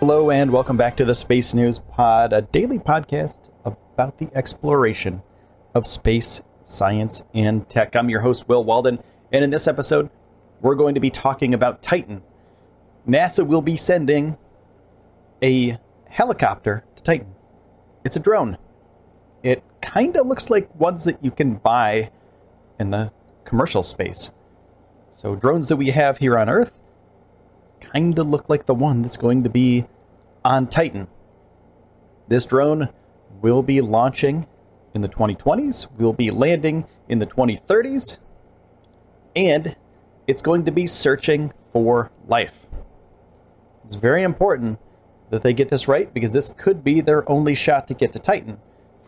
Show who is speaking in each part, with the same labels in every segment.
Speaker 1: Hello, and welcome back to the Space News Pod, a daily podcast about the exploration of space, science, and tech. I'm your host, Will Walden, and in this episode, we're going to be talking about Titan. NASA will be sending a helicopter to Titan. It's a drone. It kind of looks like ones that you can buy in the commercial space. So, drones that we have here on Earth kind of look like the one that's going to be on Titan. This drone will be launching in the 2020s, will be landing in the 2030s, and it's going to be searching for life. It's very important that they get this right because this could be their only shot to get to Titan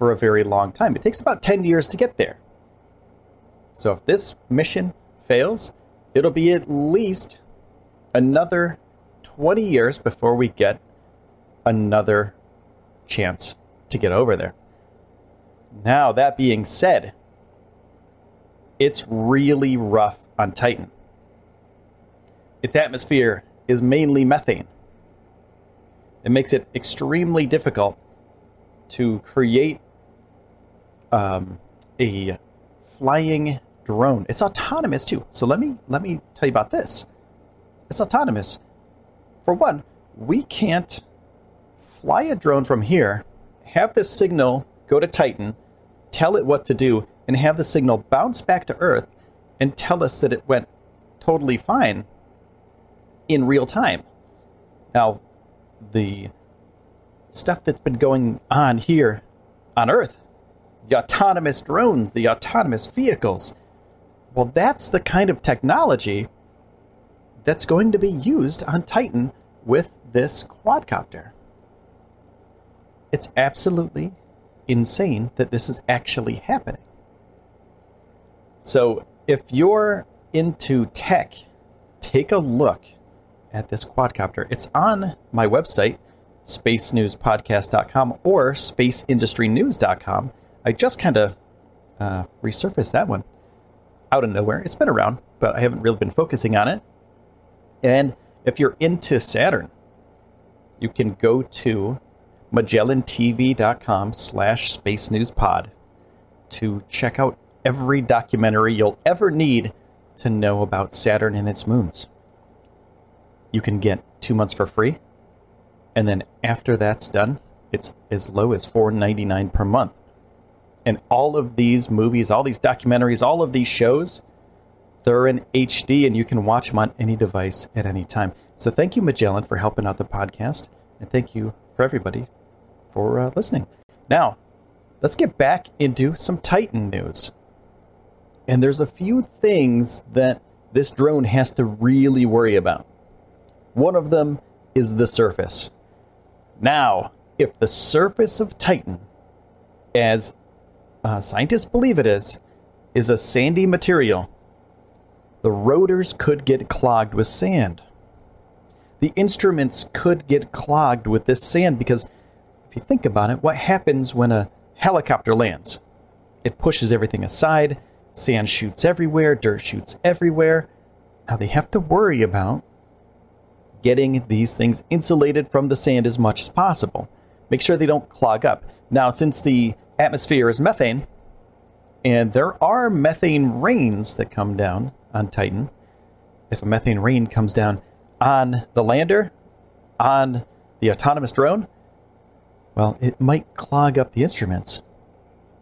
Speaker 1: for a very long time. It takes about 10 years to get there. So if this mission fails, it'll be at least another 20 years before we get another chance to get over there. Now, that being said, it's really rough on Titan. Its atmosphere is mainly methane. It makes it extremely difficult to create um, a flying drone. It's autonomous too. So let me let me tell you about this. It's autonomous. For one, we can't fly a drone from here, have this signal go to Titan, tell it what to do, and have the signal bounce back to Earth and tell us that it went totally fine in real time. Now, the stuff that's been going on here on Earth, the autonomous drones, the autonomous vehicles, well, that's the kind of technology that's going to be used on Titan with this quadcopter. It's absolutely insane that this is actually happening. So, if you're into tech, take a look at this quadcopter. It's on my website, spacenewspodcast.com or spaceindustrynews.com. I just kind of uh, resurfaced that one out of nowhere. It's been around, but I haven't really been focusing on it. And if you're into Saturn, you can go to magellantv.com slash space news pod to check out every documentary you'll ever need to know about Saturn and its moons. You can get two months for free, and then after that's done, it's as low as $4.99 per month. And all of these movies, all these documentaries, all of these shows, they're in HD and you can watch them on any device at any time. So thank you, Magellan, for helping out the podcast. And thank you for everybody for uh, listening. Now, let's get back into some Titan news. And there's a few things that this drone has to really worry about. One of them is the surface. Now, if the surface of Titan, as uh, scientists believe it is, is a sandy material, the rotors could get clogged with sand. The instruments could get clogged with this sand because if you think about it, what happens when a helicopter lands? It pushes everything aside, sand shoots everywhere, dirt shoots everywhere. Now they have to worry about getting these things insulated from the sand as much as possible. Make sure they don't clog up. Now, since the atmosphere is methane, and there are methane rains that come down on Titan, if a methane rain comes down on the lander, on the autonomous drone, well, it might clog up the instruments.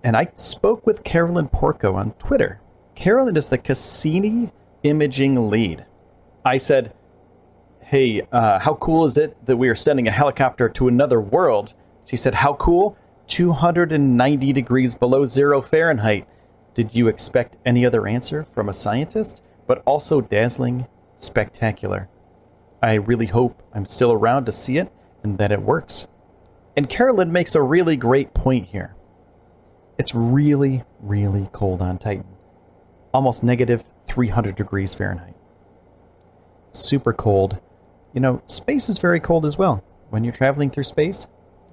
Speaker 1: And I spoke with Carolyn Porco on Twitter. Carolyn is the Cassini imaging lead. I said, Hey, uh, how cool is it that we are sending a helicopter to another world? She said, How cool? 290 degrees below zero Fahrenheit Did you expect any other answer from a scientist? But also dazzling, spectacular. I really hope I'm still around to see it and that it works. And Carolyn makes a really great point here. It's really, really cold on Titan. Almost negative 300 degrees Fahrenheit. Super cold. You know, space is very cold as well. When you're traveling through space,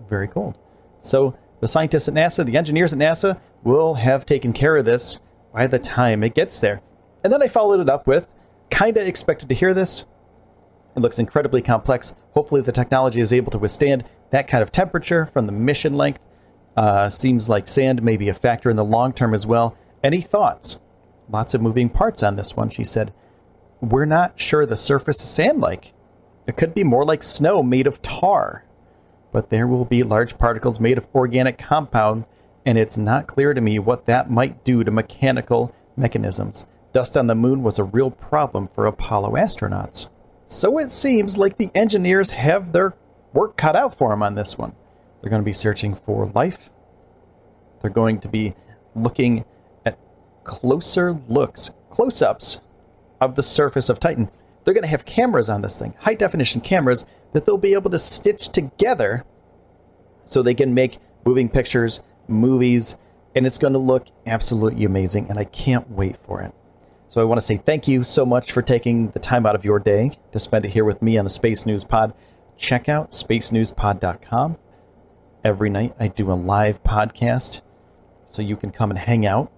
Speaker 1: very cold. So the scientists at NASA, the engineers at NASA, will have taken care of this by the time it gets there. And then I followed it up with kinda expected to hear this. It looks incredibly complex. Hopefully, the technology is able to withstand that kind of temperature from the mission length. Uh, seems like sand may be a factor in the long term as well. Any thoughts? Lots of moving parts on this one, she said. We're not sure the surface is sand like. It could be more like snow made of tar. But there will be large particles made of organic compound, and it's not clear to me what that might do to mechanical mechanisms. Dust on the moon was a real problem for Apollo astronauts. So it seems like the engineers have their work cut out for them on this one. They're going to be searching for life. They're going to be looking at closer looks, close ups of the surface of Titan. They're going to have cameras on this thing, high definition cameras that they'll be able to stitch together so they can make moving pictures, movies, and it's going to look absolutely amazing. And I can't wait for it. So I want to say thank you so much for taking the time out of your day to spend it here with me on the Space News Pod. Check out spacenewspod.com. Every night I do a live podcast so you can come and hang out.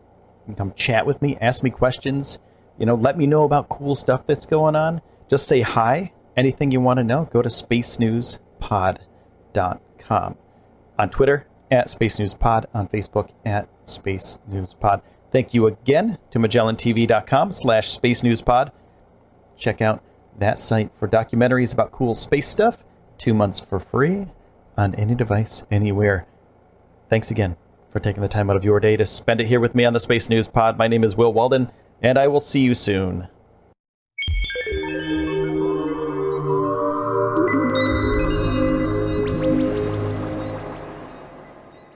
Speaker 1: Can come chat with me, ask me questions, you know, let me know about cool stuff that's going on. Just say hi. Anything you want to know, go to spacenewspod.com. On Twitter, at Space News Pod, on Facebook, at Space News Pod. Thank you again to MagellanTV.com slash Space News Pod. Check out that site for documentaries about cool space stuff. Two months for free on any device, anywhere. Thanks again for taking the time out of your day to spend it here with me on the Space News Pod. My name is Will Walden, and I will see you soon.